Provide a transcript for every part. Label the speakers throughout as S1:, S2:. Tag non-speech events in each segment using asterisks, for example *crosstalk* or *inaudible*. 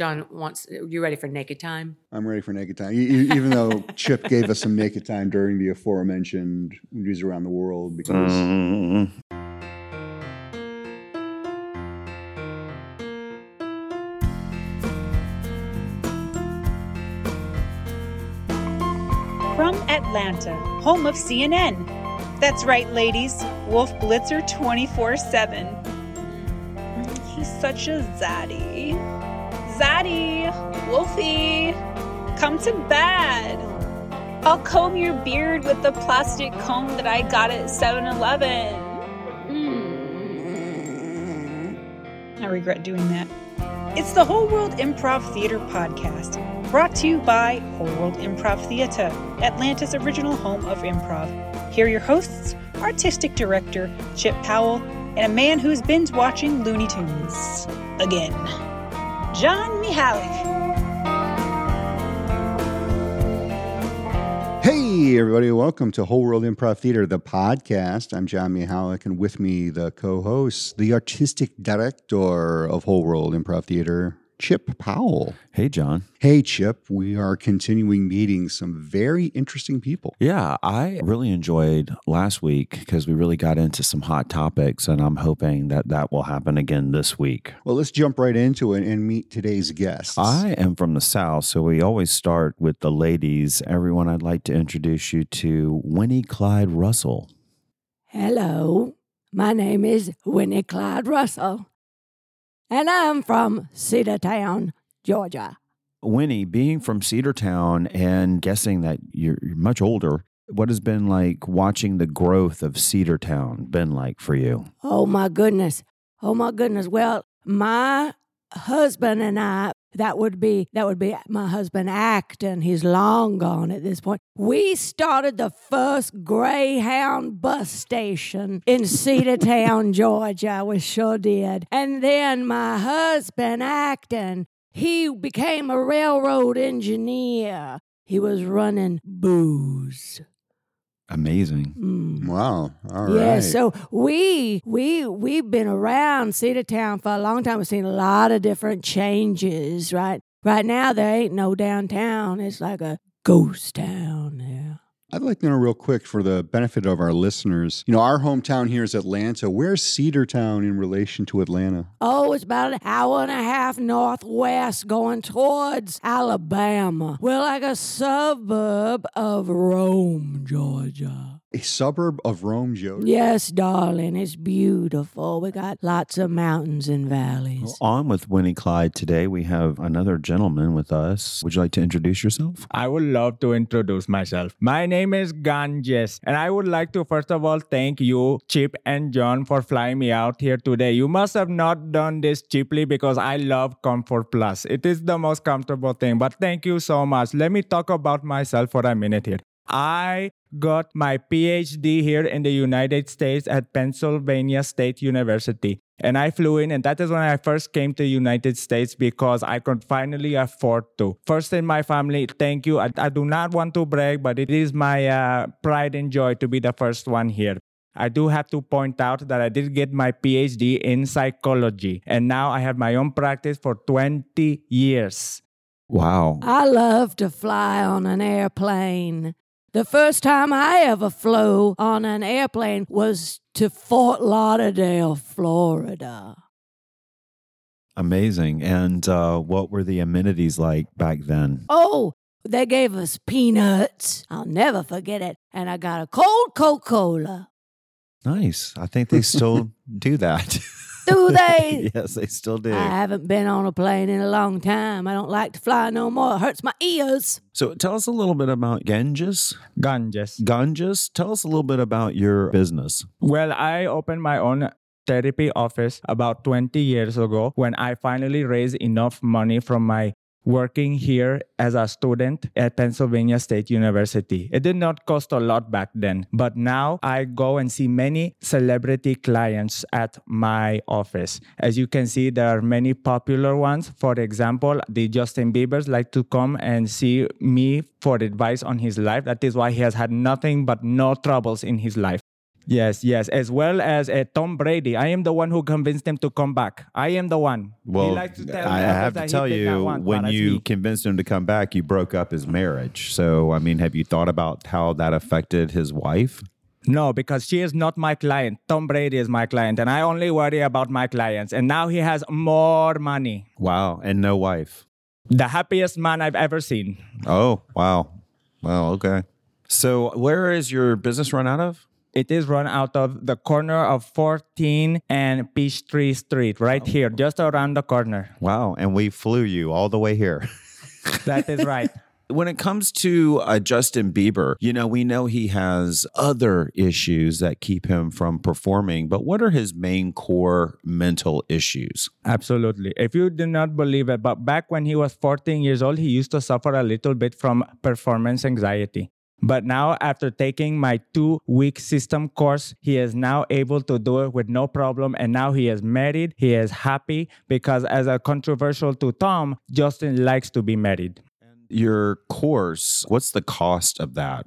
S1: John wants. You ready for naked time?
S2: I'm ready for naked time. Even though Chip gave us some naked time during the aforementioned news around the world, because
S3: Mm.
S4: From Atlanta, home of CNN. That's right, ladies. Wolf Blitzer 24 7. He's such a zaddy. Zaddy! Wolfie! Come to bed! I'll comb your beard with the plastic comb that I got at 7 Eleven. Hmm. I regret doing that. It's the Whole World Improv Theater podcast, brought to you by Whole World Improv Theater, Atlanta's original home of improv. Here are your hosts, artistic director Chip Powell, and a man who's binge watching Looney Tunes. Again, John Mihalik.
S2: Hey, everybody, welcome to Whole World Improv Theater, the podcast. I'm John Mihalik, and with me, the co host, the artistic director of Whole World Improv Theater, Chip Powell.
S3: Hey, John.
S2: Hey, Chip, we are continuing meeting some very interesting people.
S3: Yeah, I really enjoyed last week because we really got into some hot topics, and I'm hoping that that will happen again this week.
S2: Well, let's jump right into it and meet today's guests.
S3: I am from the South, so we always start with the ladies. Everyone, I'd like to introduce you to Winnie Clyde Russell.
S5: Hello, my name is Winnie Clyde Russell, and I'm from Cedartown, Georgia.
S3: Winnie, being from Cedartown and guessing that you're, you're much older, what has been like watching the growth of Cedartown been like for you?
S5: Oh my goodness. Oh my goodness. Well, my husband and I, that would be that would be my husband Acton. He's long gone at this point. We started the first Greyhound bus station in Cedartown, *laughs* Georgia. We sure did. And then my husband Acton, he became a railroad engineer. He was running booze.
S3: Amazing.
S5: Mm.
S2: Wow. All right.
S5: Yeah, so we we we've been around Cedartown for a long time. We've seen a lot of different changes, right? Right now there ain't no downtown. It's like a ghost town there.
S2: I'd like to know real quick for the benefit of our listeners. You know, our hometown here is Atlanta. Where's Cedartown in relation to Atlanta?
S5: Oh, it's about an hour and a half northwest going towards Alabama. We're like a suburb of Rome, Georgia.
S2: A suburb of Rome, Joe.
S5: Yes, darling, it's beautiful. We got lots of mountains and valleys.
S3: Well, on with Winnie Clyde today, we have another gentleman with us. Would you like to introduce yourself?
S6: I would love to introduce myself. My name is Ganges, and I would like to first of all thank you, Chip and John, for flying me out here today. You must have not done this cheaply because I love Comfort Plus. It is the most comfortable thing, but thank you so much. Let me talk about myself for a minute here. I got my PhD here in the United States at Pennsylvania State University. And I flew in, and that is when I first came to the United States because I could finally afford to. First in my family, thank you. I, I do not want to brag, but it is my uh, pride and joy to be the first one here. I do have to point out that I did get my PhD in psychology, and now I have my own practice for 20 years.
S3: Wow.
S5: I love to fly on an airplane. The first time I ever flew on an airplane was to Fort Lauderdale, Florida.
S3: Amazing. And uh, what were the amenities like back then?
S5: Oh, they gave us peanuts. I'll never forget it. And I got a cold Coca Cola.
S3: Nice. I think they still *laughs* do that. *laughs*
S5: Do *laughs* they?
S3: yes, they still do.
S5: I haven't been on a plane in a long time. I don't like to fly no more. It hurts my ears.
S3: So tell us a little bit about Ganges.
S6: Ganges.
S3: Ganges, tell us a little bit about your business.
S6: Well, I opened my own therapy office about 20 years ago when I finally raised enough money from my working here as a student at Pennsylvania State University. It did not cost a lot back then, but now I go and see many celebrity clients at my office. As you can see, there are many popular ones. For example, the Justin Biebers like to come and see me for advice on his life. That is why he has had nothing but no troubles in his life. Yes, yes, as well as uh, Tom Brady. I am the one who convinced him to come back. I am the one. He
S3: Well,
S6: likes to tell
S3: I have to tell you,
S6: want,
S3: when you
S6: me.
S3: convinced him to come back, you broke up his marriage. So, I mean, have you thought about how that affected his wife?
S6: No, because she is not my client. Tom Brady is my client, and I only worry about my clients. And now he has more money.
S3: Wow. And no wife.
S6: The happiest man I've ever seen.
S3: Oh, wow. Well, okay. So, where is your business run out of?
S6: It is run out of the corner of 14 and Peachtree Street, right here, just around the corner.
S3: Wow. And we flew you all the way here. *laughs*
S6: That is right. *laughs*
S3: when it comes to uh, Justin Bieber, you know, we know he has other issues that keep him from performing, but what are his main core mental issues?
S6: Absolutely. If you do not believe it, but back when he was 14 years old, he used to suffer a little bit from performance anxiety. But now, after taking my two week system course, he is now able to do it with no problem. And now he is married. He is happy because, as a controversial to Tom, Justin likes to be married.
S3: Your course, what's the cost of that?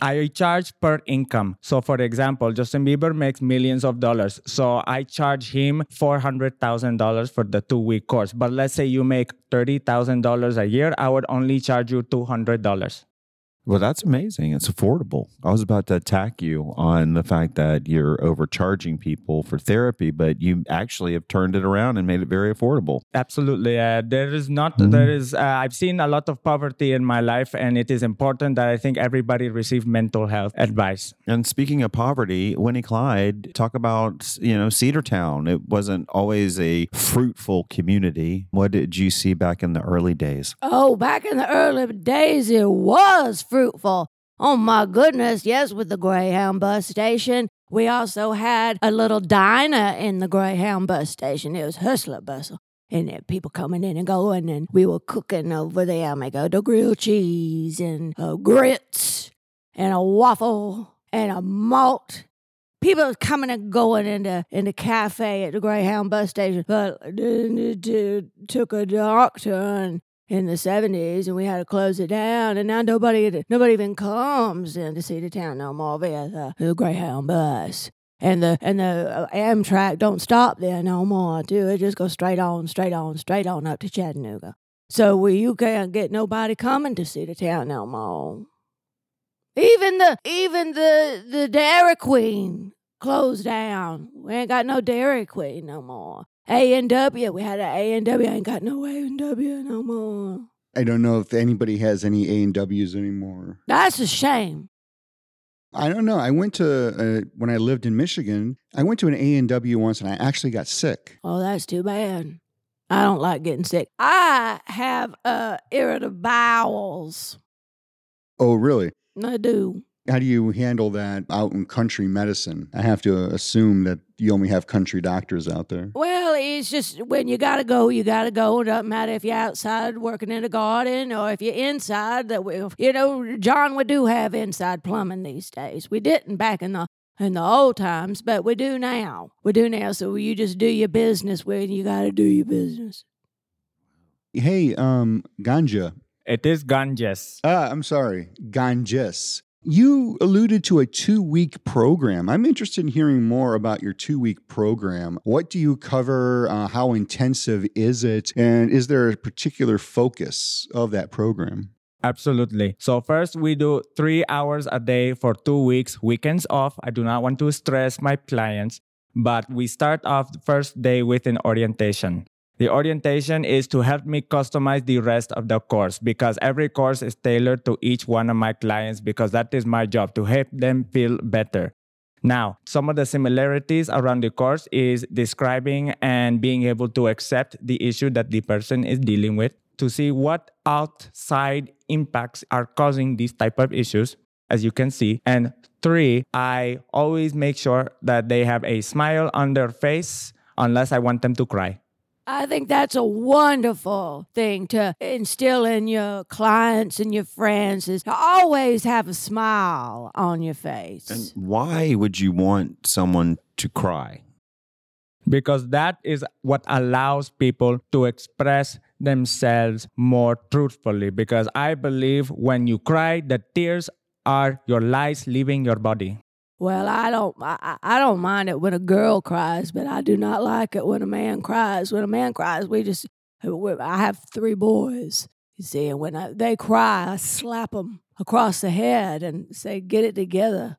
S6: I charge per income. So, for example, Justin Bieber makes millions of dollars. So, I charge him $400,000 for the two week course. But let's say you make $30,000 a year, I would only charge you $200.
S3: Well, that's amazing. It's affordable. I was about to attack you on the fact that you're overcharging people for therapy, but you actually have turned it around and made it very affordable.
S6: Absolutely. Uh, there is not, there is, uh, I've seen a lot of poverty in my life, and it is important that I think everybody receive mental health advice.
S3: And speaking of poverty, Winnie Clyde, talk about, you know, Cedartown. It wasn't always a fruitful community. What did you see back in the early days?
S5: Oh, back in the early days, it was fruitful. Oh my goodness, yes, with the Greyhound bus station. We also had a little diner in the Greyhound bus station. It was hustler bustle. And there people coming in and going, and we were cooking over there. Make a grilled cheese and uh, grits and a waffle and a malt. People coming and going in the in the cafe at the Greyhound bus station, but then it took a dark turn in the seventies, and we had to close it down. And now nobody nobody even comes in to see the town no more via the, the Greyhound bus. And the and the uh, Amtrak don't stop there no more. too. it just goes straight on, straight on, straight on up to Chattanooga. So we you can't get nobody coming to see the town no more. Even the even the the Dairy Queen closed down. We ain't got no Dairy Queen no more. A and W, we had an A and W. I Ain't got no A and W no more.
S2: I don't know if anybody has any A and W's anymore.
S5: That's a shame.
S2: I don't know. I went to uh, when I lived in Michigan. I went to an A and W once, and I actually got sick.
S5: Oh, that's too bad. I don't like getting sick. I have uh irritable bowels.
S2: Oh, really?
S5: I do.
S2: How do you handle that out in country medicine? I have to assume that you only have country doctors out there.
S5: Well, it's just when you gotta go, you gotta go. It doesn't matter if you're outside working in a garden or if you're inside. That we, you know, John, we do have inside plumbing these days. We didn't back in the in the old times, but we do now. We do now. So you just do your business when you gotta do your business.
S2: Hey, um, Ganja.
S6: It is Ganges.
S2: Ah, I'm sorry, Ganges. You alluded to a two week program. I'm interested in hearing more about your two week program. What do you cover? Uh, how intensive is it? And is there a particular focus of that program?
S6: Absolutely. So first we do three hours a day for two weeks, weekends off. I do not want to stress my clients, but we start off the first day with an orientation. The orientation is to help me customize the rest of the course because every course is tailored to each one of my clients because that is my job to help them feel better. Now, some of the similarities around the course is describing and being able to accept the issue that the person is dealing with to see what outside impacts are causing these type of issues as you can see and three i always make sure that they have a smile on their face unless i want them to cry
S5: I think that's a wonderful thing to instill in your clients and your friends is to always have a smile on your face.
S3: And why would you want someone to cry?
S6: because that is what allows people to express themselves more truthfully because i believe when you cry the tears are your lies leaving your body
S5: Well, I don't. I, I don't mind it when a girl cries, but I do not like it when a man cries. When a man cries, we just. I have three boys, you see, and when I, they cry, I slap them across the head and say, "Get it together."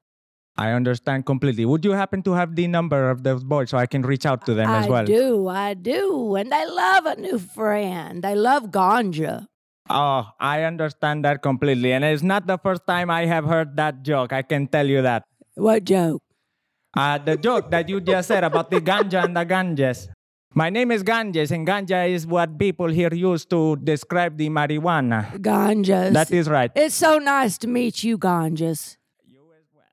S6: I understand completely. Would you happen to have the number of those boys so I can reach out to them
S5: I
S6: as well?
S5: I do, I do, and they love a new friend. They love ganja.
S6: Oh, I understand that completely. And it's not the first time I have heard that joke. I can tell you that.
S5: What joke?
S6: Uh, the joke that you just said about the ganja and the ganges. My name is Ganges, and ganja is what people here use to describe the marijuana.
S5: Ganjas.
S6: That is right.
S5: It's so nice to meet you, Ganjas. You as well.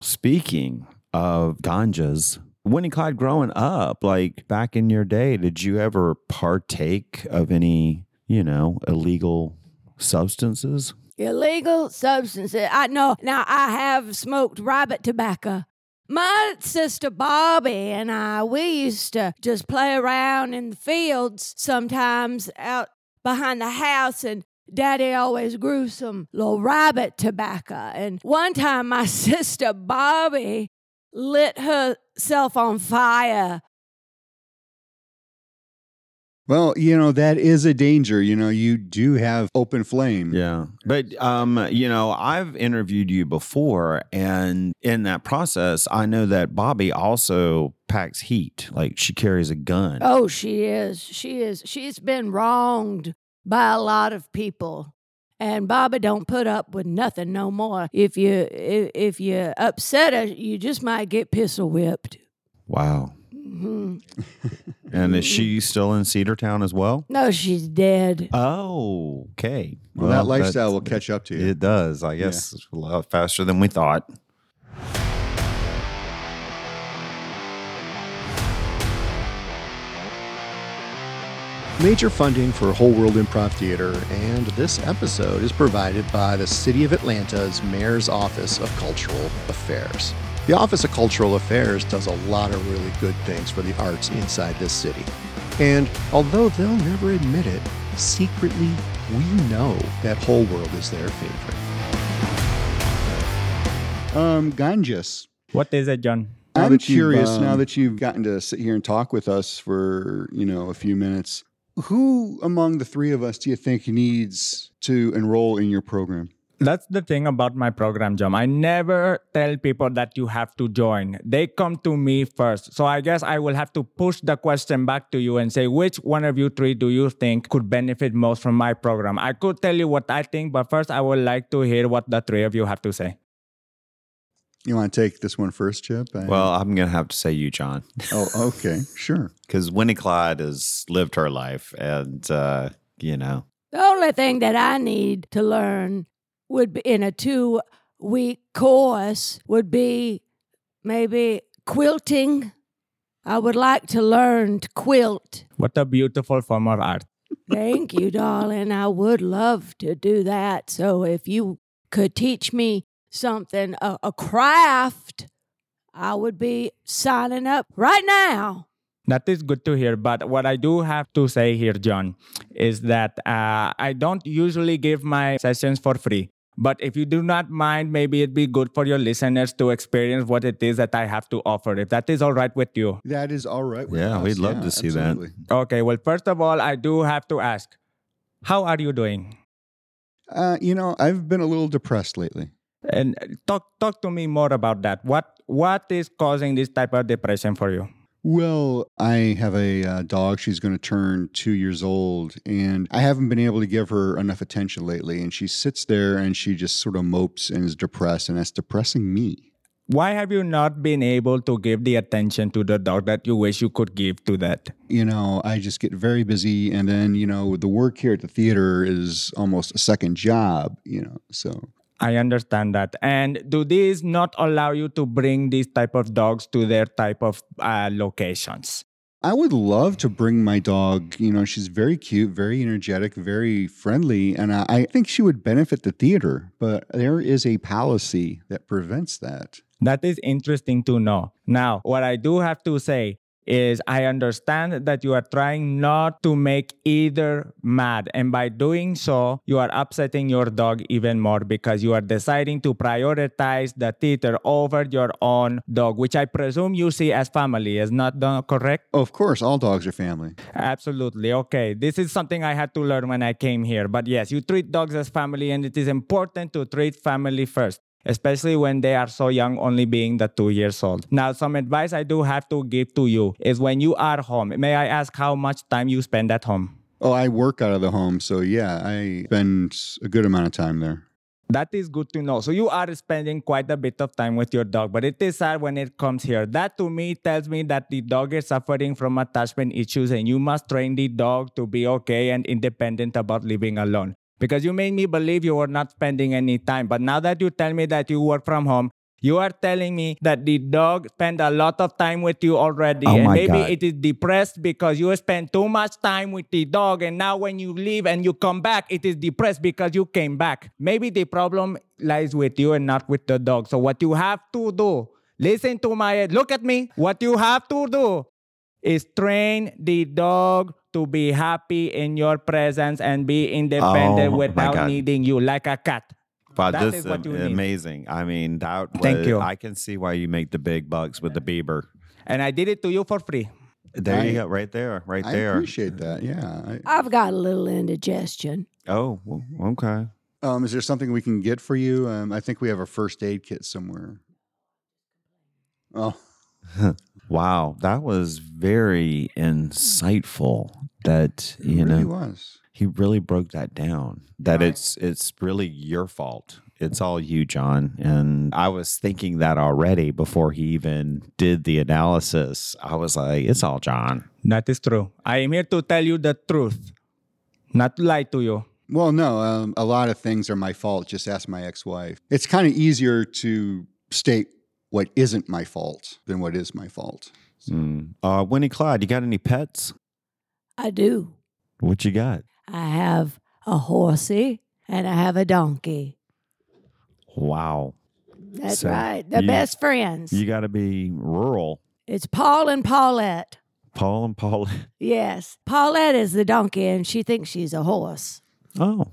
S3: Speaking of ganjas, Winnie Clyde growing up, like back in your day, did you ever partake of any, you know, illegal substances?
S5: Illegal substances. I know. Now, I have smoked rabbit tobacco. My sister Bobby and I, we used to just play around in the fields sometimes out behind the house, and Daddy always grew some little rabbit tobacco. And one time, my *laughs* sister Bobby lit herself on fire
S2: Well, you know, that is a danger. You know, you do have open flame.
S3: Yeah. But um, you know, I've interviewed you before and in that process, I know that Bobby also packs heat. Like she carries a gun.
S5: Oh, she is. She is. She's been wronged by a lot of people. And Bobby don't put up with nothing no more. If you if, if you upset her, you just might get pistol whipped.
S3: Wow.
S5: Hmm *laughs*
S3: And is she still in Cedartown as well?
S5: No, she's dead.
S3: Oh, okay.
S2: Well, that lifestyle will catch up to you.
S3: It does. I guess it's a lot faster than we thought.
S7: Major funding for Whole World Improv Theater and this episode is provided by the City of Atlanta's Mayor's Office of Cultural Affairs. The Office of Cultural Affairs does a lot of really good things for the arts inside this city. And although they'll never admit it, secretly we know that Whole World is their favorite.
S2: Um, Ganges.
S6: What is it, John?
S2: Now
S3: I'm curious,
S2: um,
S3: now
S2: that you've gotten to sit here and talk with us for, you know, a few minutes. Who among the three of us do you think needs to enroll in your program?
S6: That's the thing about my program, John. I never tell people that you have to join. They come to me first. So I guess I will have to push the question back to you and say, which one of you three do you think could benefit most from my program? I could tell you what I think, but first I would like to hear what the three of you have to say.
S2: You want to take this one first, Chip? I-
S3: Well, I'm going to have to say you, John, *laughs*
S2: oh, okay, sure. *laughs*
S3: because Winnie Clyde has lived her life. And, uh, you know,
S5: The only thing that I need to learn would be in a two week course would be maybe quilting. I would like to learn to quilt.
S6: What a beautiful form of art. *laughs*
S5: Thank you, darling. I would love to do that. So if you could teach me something, a, a craft, I would be signing up right now.
S6: That is good to hear. But what I do have to say here, John, is that uh, I don't usually give my sessions for free. But if you do not mind, maybe it'd be good for your listeners to experience what it is that I have to offer. If that is all right with you.
S2: That is all right. With
S3: Yeah,
S2: us.
S3: we'd love to see that.
S6: Okay, well, first of all, I do have to ask how are you doing?
S2: Uh, you know, I've been a little depressed lately.
S6: And uh, talk talk to me more about that. What what is causing this type of depression for you?
S2: Well, I have a uh, dog. She's going to turn two years old, and I haven't been able to give her enough attention lately. And she sits there and she just sort of mopes and is depressed, and that's depressing me.
S6: Why have you not been able to give the attention to the dog that you wish you could give to that?
S2: You know, I just get very busy, and then you know, the work here at the theater is almost a second job. You know, so
S6: I understand that. And do these not allow you to bring these type of dogs to their type of uh, locations?
S2: I would love to bring my dog. You know, she's very cute, very energetic, very friendly, and I, I think she would benefit the theater. But there is a policy that prevents that.
S6: That is interesting to know. Now, what I do have to say, is I understand that you are trying not to make either mad. And by doing so, you are upsetting your dog even more because you are deciding to prioritize the theater over your own dog, which I presume you see as family. Is not the- correct?
S2: Of course, all dogs are family.
S6: Absolutely. Okay. This is something I had to learn when I came here. But yes, you treat dogs as family, and it is important to treat family first, especially when they are so young, only being the two years old. Now, some advice I do have to give to you is when you are home, may I ask how much time you spend at home?
S2: Oh, I work out of the home, so yeah, I spend a good amount of time there.
S6: That is good to know. So you are spending quite a bit of time with your dog, but it is sad when it comes here. That to me tells me that the dog is suffering from attachment issues and you must train the dog to be okay and independent about living alone. Because you made me believe you were not spending any time. But now that you tell me that you work from home, you are telling me that the dog spent a lot of time with you already.
S3: Oh
S6: and maybe
S3: God.
S6: it is depressed because you spent too much time with the dog. And now when you leave and you come back, it is depressed because you came back. Maybe the problem lies with you and not with the dog. So what you have to do, listen to my, look at me. What you have to do is train the dog to be happy in your presence and be independent
S3: Oh,
S6: without needing you like a cat.
S3: Wow,
S6: That
S3: this
S6: is
S3: is
S6: what you need.
S3: amazing. I mean, that was,
S6: Thank you.
S3: I can see why you make the big bucks with the Bieber.
S6: And I did it to you for free.
S3: There
S2: I-
S3: you go, right there, right
S2: I
S3: there.
S2: I appreciate that. Yeah. I,
S5: I've got a little indigestion.
S3: Oh, well, okay.
S2: um, is there something we can get for you? Um, I think we have a first aid kit somewhere. Oh, *laughs*
S3: Wow, that was very insightful. That
S2: it
S3: you
S2: really
S3: know
S2: was.
S3: he really broke that down. That it's it's really your fault. It's all you, John. And I was thinking that already before he even did the analysis. I was like, it's all John.
S6: That is true. I am here to tell you the truth, not to lie to you.
S2: Well, no, um, a lot of things are my fault. Just ask my ex wife. It's kind of easier to state what isn't my fault than what is my fault.
S3: Mm. Uh, Winnie Clyde, you got any pets?
S5: I do.
S3: What you got?
S5: I have a horsey and I have a donkey.
S3: Wow.
S5: That's
S3: So
S5: right. The
S3: you-
S5: best friends.
S3: You got to be rural.
S5: it's Paul and Paulette.
S3: Paul and Paulette.
S5: Yes. Paulette is the donkey and she thinks she's a horse.
S3: Oh.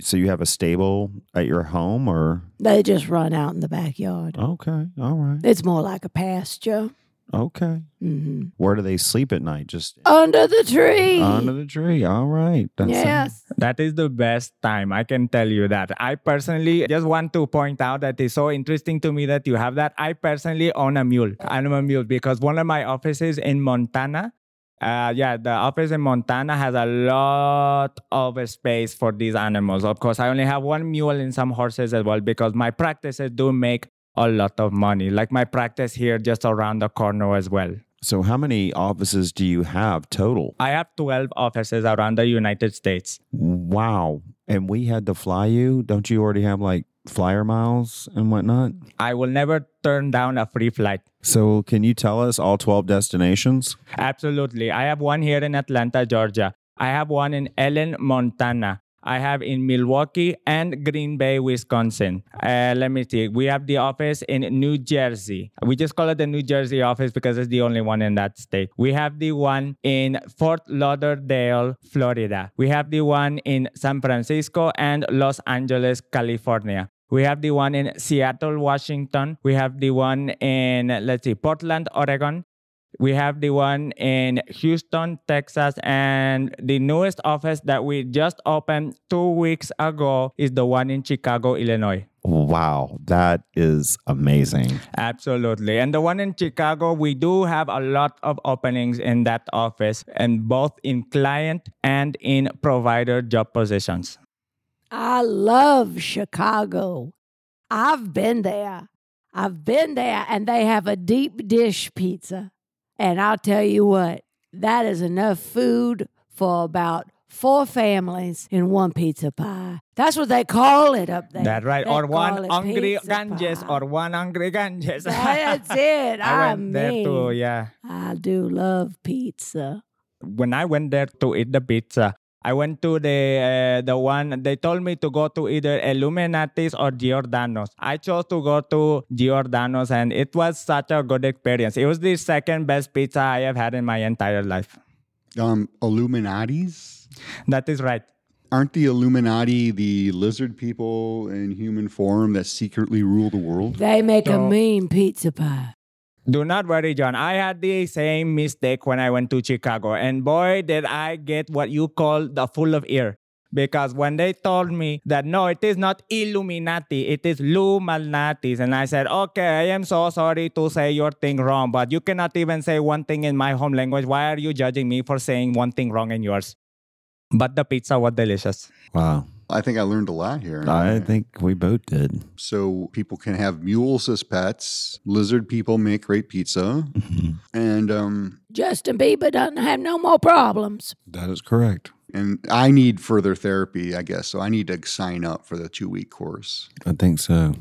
S3: So you have a stable at your home or?
S5: They just run out in the backyard.
S3: Okay. All right.
S5: It's more like a pasture.
S3: Okay.
S5: hmm
S3: Where do they sleep at night? Just
S5: Under the tree.
S3: under the tree. All right. That's
S5: yes.
S6: That is the best time. I can tell you that. I personally just want to point out that it's so interesting to me that you have that. I personally own a mule. I'm a mule because one of my offices in Montana, uh, yeah, the office in Montana has a lot of space for these animals. Of course, I only have one mule and some horses as well because my practices do make a lot of money. Like my practice here just around the corner as well.
S3: So how many offices do you have total?
S6: I have 12 offices around the United States.
S3: Wow. And we had to fly you. Don't you already have like flyer miles and whatnot?
S6: I will never turn down a free flight.
S3: So can you tell us all 12 destinations?
S6: Absolutely. I have one here in Atlanta, Georgia. I have one in Ellen, Montana. I have in Milwaukee and Green Bay, Wisconsin. Uh, let me see. We have the office in New Jersey. We just call it the New Jersey office because it's the only one in that state. We have the one in Fort Lauderdale, Florida. We have the one in San Francisco and Los Angeles, California. We have the one in Seattle, Washington. We have the one in, let's see, Portland, Oregon. We have the one in Houston, Texas, and the newest office that we just opened two weeks ago is the one in Chicago, Illinois.
S3: Wow, that is amazing.
S6: Absolutely. And the one in Chicago, we do have a lot of openings in that office, and both in client and in provider job positions.
S5: I love Chicago. I've been there. I've been there, and they have a deep dish pizza. And I'll tell you what, that is enough food for about four families in one pizza pie. That's what they call it up there.
S6: That's right.
S5: They
S6: or one hungry Ganges or one hungry Ganges.
S5: That's *laughs* it.
S6: I
S5: I,
S6: went there too, yeah.
S5: I do love pizza.
S6: when I went there to eat the pizza, I went to the uh, the one they told me to go to either Illuminatis or Giordano's. I chose to go to Giordano's, and it was such a good experience. It was the second best pizza I have had in my entire life.
S2: Um, Illuminati's?
S6: That is right.
S2: Aren't the Illuminati the lizard people in human form that secretly rule the world?
S5: They make a mean pizza pie.
S6: Do not worry, John. I had the same mistake when I went to Chicago, and boy, did I get what you call the full of ear. Because when they told me that no, it is not Illuminati, it is Lou Malnati's, and I said, okay, I am so sorry to say your thing wrong, but you cannot even say one thing in my home language. Why are you judging me for saying one thing wrong in yours? But the pizza was delicious.
S3: Wow.
S2: I think I learned a lot here.
S3: I think we both did.
S2: so people can have mules as pets. Lizard people make great pizza,
S3: Mhm.
S2: and um,
S5: Justin Bieber doesn't have no more problems.
S3: That is correct.
S2: and I need further therapy, I guess. So I need to sign up for the two week course.
S3: I think so.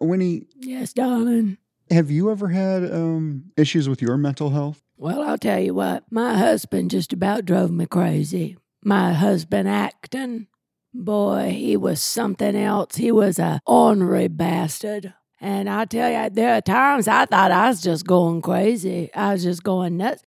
S2: Winnie,
S5: Yes, darling.
S2: have you ever had um, issues with your mental health?
S5: Well, I'll tell you what, my husband just about drove me crazy. My husband Acton, boy, he was something else. He was a ornery bastard. And I tell you, there are times I thought I was just going crazy. I was just going nuts.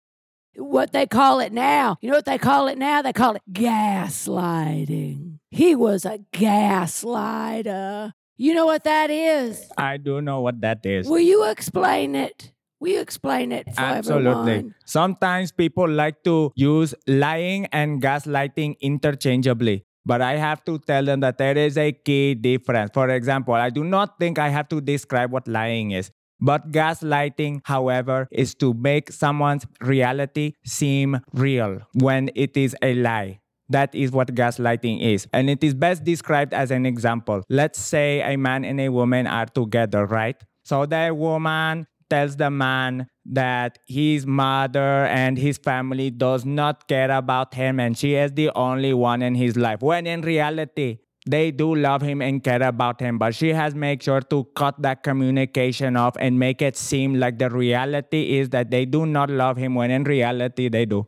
S5: What they call it now, you know what they call it now? They call it gaslighting. He was a gaslighter. You know what that is?
S6: I do know what that is.
S5: Will you explain it? Will you explain it for
S6: Absolutely.
S5: everyone?
S6: Sometimes people like to use lying and gaslighting interchangeably. But I have to tell them that there is a key difference. For example, I do not think I have to describe what lying is. But gaslighting, however, is to make someone's reality seem real when it is a lie. That is what gaslighting is. And it is best described as an example. Let's say a man and a woman are together, right? So the woman tells the man that his mother and his family does not care about him and she is the only one in his life when in reality they do love him and care about him but she has made sure to cut that communication off and make it seem like the reality is that they do not love him when in reality they do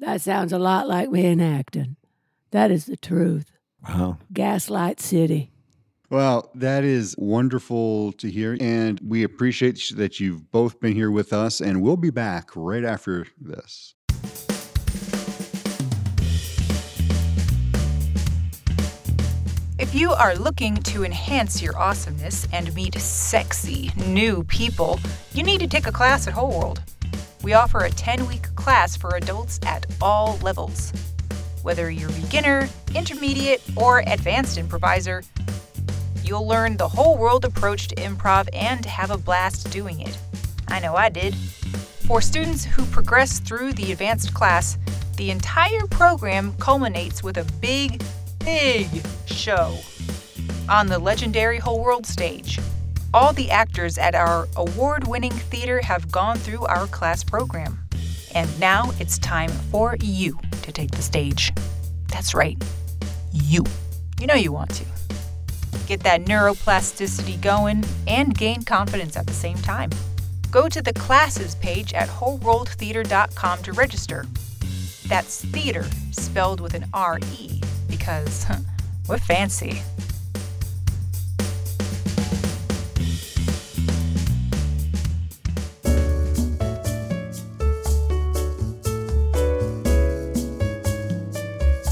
S5: That sounds a lot like being Acton. That is the truth.
S3: Wow.
S5: Gaslight City.
S2: Well, that is wonderful to hear. And we appreciate that you've both been here with us. And we'll be back right after this.
S4: If you are looking to enhance your awesomeness and meet sexy new people, you need to take a class at Whole World. We offer a 10 week class for adults at all levels. Whether you're beginner, intermediate, or advanced improviser, you'll learn the whole world approach to improv and have a blast doing it. I know I did. For students who progress through the advanced class, the entire program culminates with a big, big show on the legendary Whole World stage. All the actors at our award winning theater have gone through our class program. And now it's time for you to take the stage. That's right, you. You know you want to. Get that neuroplasticity going and gain confidence at the same time. Go to the classes page at wholeworldtheater.com to register. That's theater spelled with an R E because we're fancy.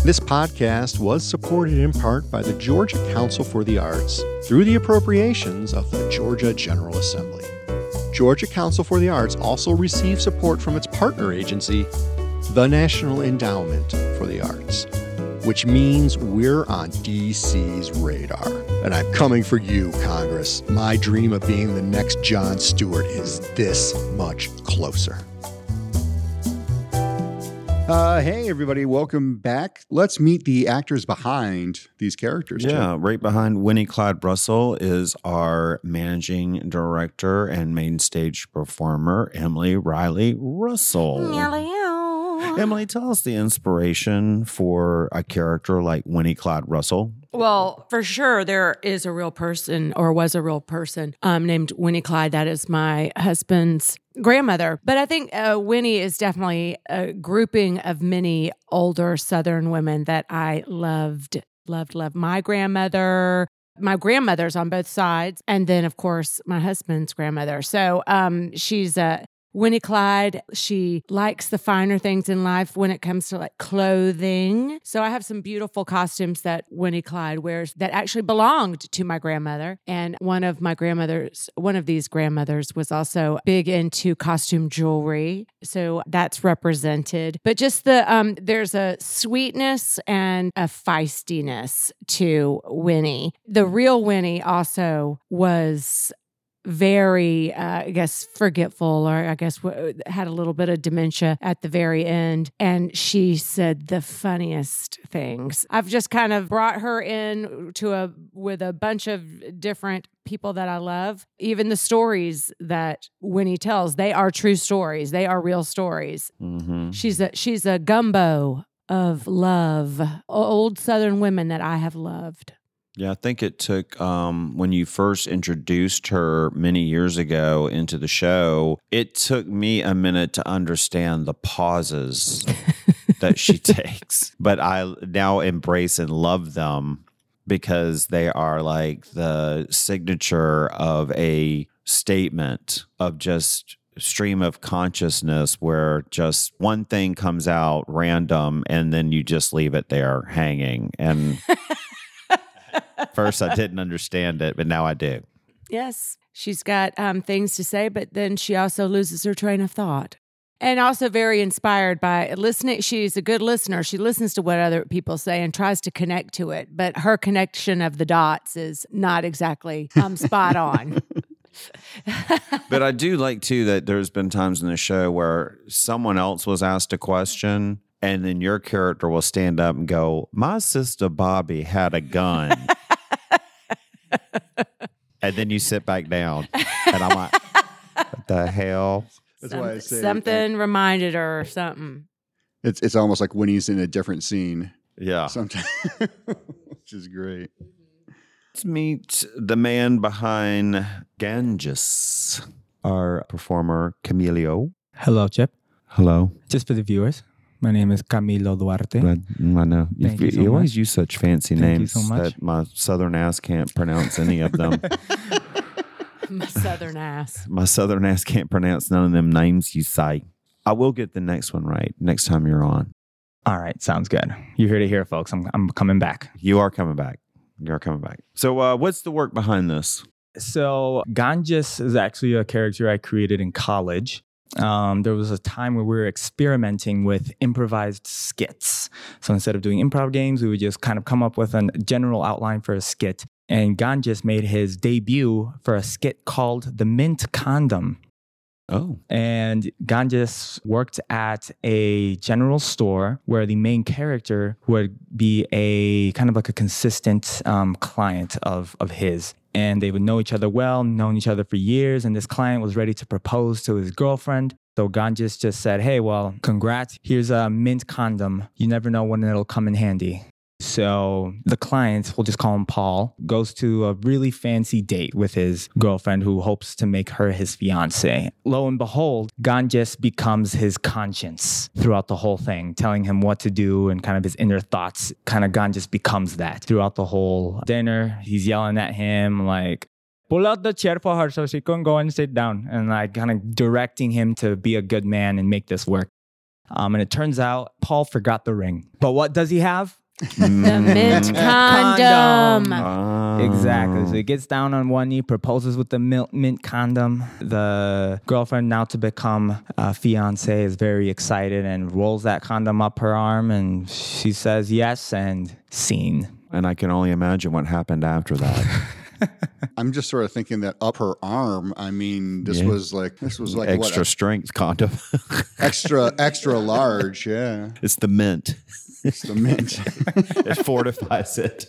S7: This podcast was supported in part by the Georgia Council for the Arts through the appropriations of the Georgia General Assembly. Georgia Council for the Arts also receives support from its partner agency, the National Endowment for the Arts, which means we're on DC's radar. And I'm coming for you, Congress. My dream of being the next Jon Stewart is this much closer.
S2: Uh, hey, everybody. Welcome back. Let's meet the actors behind these characters. Chip.
S3: Yeah, right behind Winnie Clyde Russell is our managing director and main stage performer, Emily Riley Russell. Emily, tell us the inspiration for a character like Winnie Clyde Russell.
S5: Well, for sure, there is a real person or was a real person um, named Winnie Clyde. That is my husband's grandmother. But I think uh, Winnie is definitely a grouping of many older Southern women that I loved, loved, loved. My grandmother, my grandmother's on both sides, and then of course my husband's grandmother. So um, she's a Winnie Clyde, she likes the finer things in life when it comes to like clothing. So I have some beautiful costumes that Winnie Clyde wears that actually belonged to my grandmother. And one of my grandmothers, one of these grandmothers was also big into costume jewelry. So that's represented. But just the, um, there's a sweetness and a feistiness to Winnie. The real Winnie also was very, uh, I guess, forgetful, or I guess w- had a little bit of dementia at the very end. And she said the funniest things. I've just kind of brought her in to a with a bunch of different people that I love. Even the stories that Winnie tells, they are true stories. They are real stories.
S3: Mm-hmm.
S5: She's a she's a gumbo of love, old Southern women that I have loved.
S3: Yeah, I think it took um, when you first introduced her many years ago into the show. It took me a minute to understand the pauses *laughs* that she takes, but I now embrace and love them because they are like the signature of a statement of just stream of consciousness where just one thing comes out random and then you just leave it there hanging and *laughs* First, I didn't understand it, but now I do.
S5: Yes, she's got um, things to say, but then she also loses her train of thought. And also very inspired by listening. She's a good listener. She listens to what other people say and tries to connect to it, but her connection of the dots is not exactly um, spot on. *laughs*
S3: but I do like too that there's been times in the show where someone else was asked a question and then your character will stand up and go, My sister Bobby had a gun. *laughs* and then you sit back down. And I'm like, What the hell?
S2: That's
S5: Some-
S2: why I say
S5: something reminded her or something.
S2: It's it's almost like when he's in a different scene
S3: Yeah.
S2: sometimes, *laughs* which is great.
S3: Let's meet the man behind Ganges, our performer, Camilio.
S6: Hello, Chip.
S3: Hello.
S6: Just for the viewers, my name is Camilo Duarte.
S3: Glad, I know. You,
S6: Thank you so
S3: always use such fancy
S6: Thank
S3: names
S6: so
S3: that my southern ass can't pronounce any of them. *laughs*
S5: My southern ass.
S3: my southern ass can't pronounce none of them names you say. I will get the next one right next time you're on.
S6: All right, sounds good. You're here to hear, folks. I'm, I'm coming back.
S3: You are coming back. You are coming back. So, uh, what's the work behind this?
S6: So Ganges is actually a character I created in college. Um, there was a time where we were experimenting with improvised skits. So instead of doing improv games, we would just kind of come up with a general outline for a skit. And Ganges made his debut for a skit called The Mint Condom.
S3: Oh,
S6: And Ganges worked at a general store where the main character would be a kind of like a consistent um, client of, of his. And they would know each other well, known each other for years. And this client was ready to propose to his girlfriend. So Ganges just said, Hey, well, congrats. Here's a mint condom. You never know when it'll come in handy. So the client, we'll just call him Paul, goes to a really fancy date with his girlfriend who hopes to make her his fiance. Lo and behold, Ganges becomes his conscience throughout the whole thing, telling him what to do and kind of his inner thoughts. Kind of Ganges becomes that throughout the whole dinner. He's yelling at him like, pull out the chair for her so she can go and sit down and like kind of directing him to be a good man and make this work. Um, and it turns out Paul forgot the ring. But what does he have?
S5: The mint *laughs* condom.
S3: Ah.
S6: Exactly. So he gets down on one knee, proposes with the mint, mint condom. The girlfriend, now to become a fiance, is very excited and rolls that condom up her arm. And she says yes and scene.
S3: And I can only imagine what happened after that. *laughs*
S2: I'm just sort of thinking that up her arm. I mean, this
S3: Yeah.
S2: was like this was like
S3: Extra
S2: what,
S3: strength condom.
S2: extra extra *laughs* large. Yeah,
S3: it's the mint.
S2: It's the mint.
S3: It fortifies it.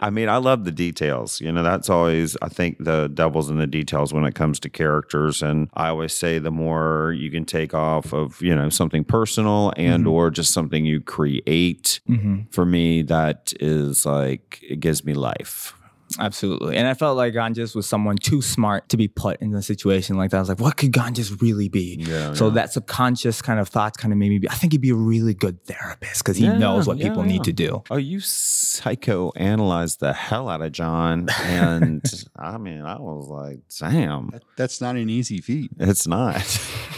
S3: I mean, I love the details. You know, that's always, I think, the devil's in the details when it comes to characters. And I always say the more you can take off of, you know, something personal and
S6: Mhm.
S3: or just something you create,
S6: Mm-hmm.
S3: for me, that is like, it gives me life.
S6: Absolutely. And I felt like Ganges was someone too smart to be put in a situation like that. I was like, what could Ganges really be?
S3: Yeah.
S6: So that subconscious kind of thoughts kind of made me be, I think he'd be a really good therapist because he
S3: Yeah,
S6: knows what
S3: yeah,
S6: people
S3: yeah.
S6: need to do.
S3: Oh, you psychoanalyzed the hell out of John. And *laughs* I mean, I was like, damn,
S2: That's not an easy feat.
S3: it's not.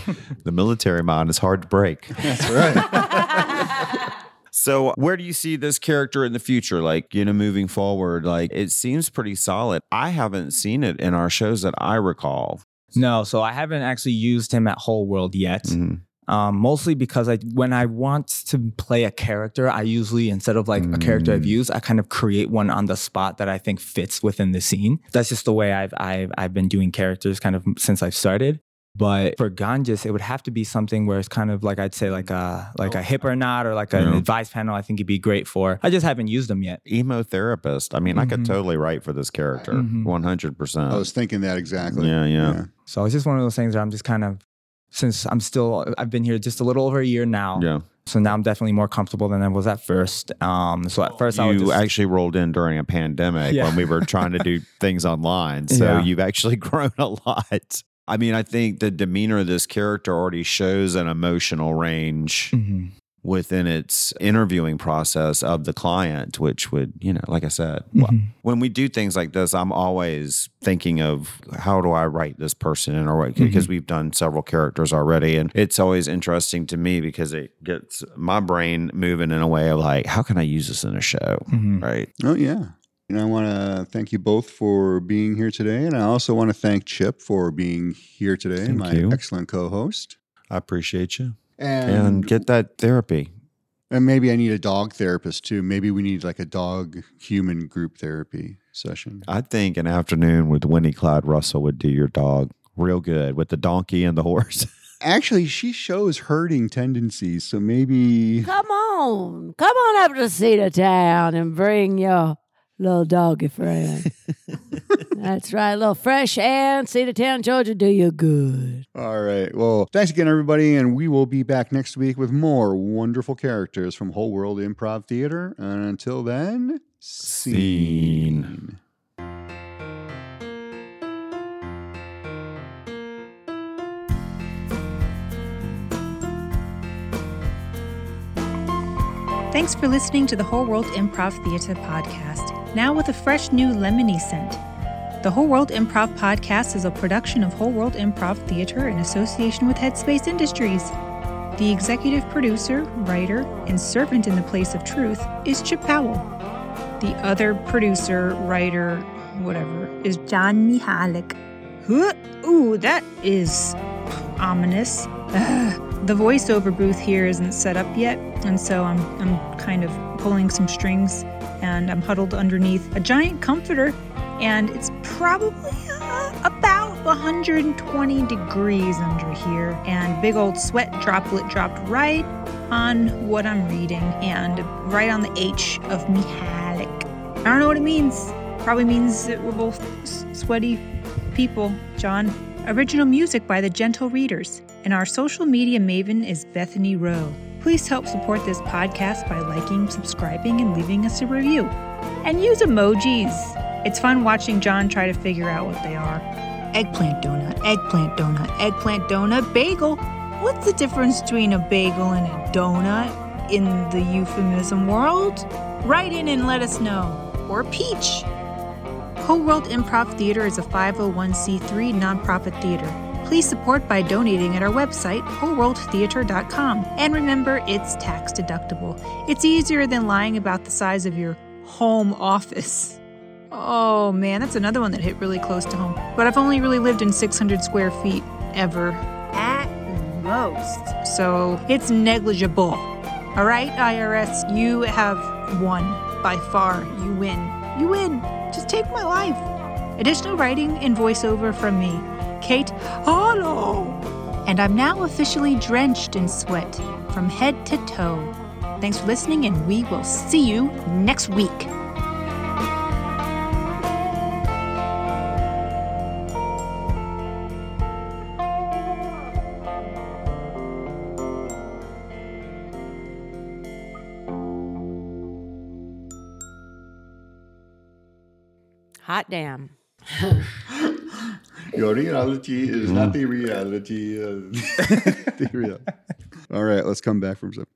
S3: *laughs* the military mind is hard to break.
S2: That's right. *laughs*
S3: So, where do you see this character in the future? Like, you know, moving forward, like it seems pretty solid. I haven't seen it in our shows that I recall.
S6: No, so I haven't actually used him at Whole World yet.
S3: Mhm.
S6: Um, mostly because I, when I want to play a character, I usually instead of like a character I've
S3: Mm.
S6: used, I kind of create one on the spot that I think fits within the scene. That's just the way I've I've I've been doing characters kind of since I've started. But for Ganges, it would have to be something where it's kind of like I'd say like a like a hip or not or like an
S3: Yeah.
S6: advice panel. I think it'd be great for. I just haven't used them yet.
S3: Emo therapist. I mean, I could
S6: Mhm.
S3: totally write for this character,
S6: Mhm.
S3: 100%.
S2: I was thinking that exactly.
S3: Yeah, yeah.
S6: So it's just one of those things where I'm just kind of since I'm still I've been here just a little over a year now.
S3: yeah.
S6: So now I'm definitely more comfortable than I was at first. Um, so at first I
S3: you
S6: just,
S3: actually rolled in during a pandemic
S6: Yeah.
S3: when we were trying to do *laughs* things online. So
S6: Yeah.
S3: you've actually *laughs* grown a lot. I mean, I think the demeanor of this character already shows an emotional range
S6: Mhm.
S3: within its interviewing process of the client, which would, you know, like I said, well,
S6: Mhm.
S3: when we do things like this, I'm always thinking of how do I write this person in or what, because we've done several characters already. And it's always interesting to me because it gets my brain moving in a way of like, how can I use this in a show?
S6: Mhm.
S3: Right.
S2: Oh, yeah. And I want to thank you both for being here today. And I also want to thank Chip for being here today,
S3: Thank
S2: my
S3: you.
S2: excellent co host.
S3: I appreciate you.
S2: And,
S3: And get that therapy.
S2: and maybe I need a dog therapist too. Maybe we need like a dog human group therapy session.
S3: I think an afternoon with Winnie Clyde Russell would do your dog real good with the donkey and the horse. *laughs*
S2: Actually, she shows herding tendencies. So maybe.
S5: Come on. Come on up to Cedartown and bring your little doggy friend. *laughs* That's right. A little fresh air in Cedartown, Georgia, do you good.
S2: All right. Well, thanks again, everybody. And we will be back next week with more wonderful characters from Whole World Improv Theater. And until then,
S3: Scene.
S4: Thanks for listening to the Whole World Improv Theatre podcast, now with a fresh new lemony scent. The Whole World Improv podcast is a production of Whole World Improv Theatre in association with Headspace Industries. The executive producer, writer, and servant in the place of truth is Chip Powell. The other producer, writer, whatever, is John Mihalik. Huh? Ooh, that is ominous. Ugh. The voiceover booth here isn't set up yet, and so I'm I'm kind of pulling some strings, and I'm huddled underneath a giant comforter, and it's probably uh, about 120 degrees under here, and big old sweat droplet dropped right on what I'm reading, and right on the H of Mihalik. I don't know what it means. Probably means that we're both s- sweaty people, John. Original music by the Gentle Readers, and our social media maven is Bethany Rowe. Please help support this podcast by liking, subscribing, and leaving us a review. And use emojis. It's fun watching John try to figure out what they are. Eggplant donut, eggplant donut, eggplant donut, bagel. What's the difference between a bagel and a donut in the euphemism world? Write in and let us know. Or peach. Whole World Improv Theater is a 501c3 nonprofit theater. Please support by donating at our website, wholeworldtheater.com. And remember, it's tax deductible. It's easier than lying about the size of your home office. Oh man, that's another one that hit really close to home. But I've only really lived in 600 square feet ever. At most. So it's negligible. All right, IRS, you have won. By far, you win. You win. Just take my life. Additional writing and voiceover from me, Kate hello. And I'm now officially drenched in sweat from head to toe. Thanks for listening, and we will see you next week.
S1: Hot damn. *laughs*
S2: Your reality is not the reality. Uh, *laughs* the real. All right, let's come back from some.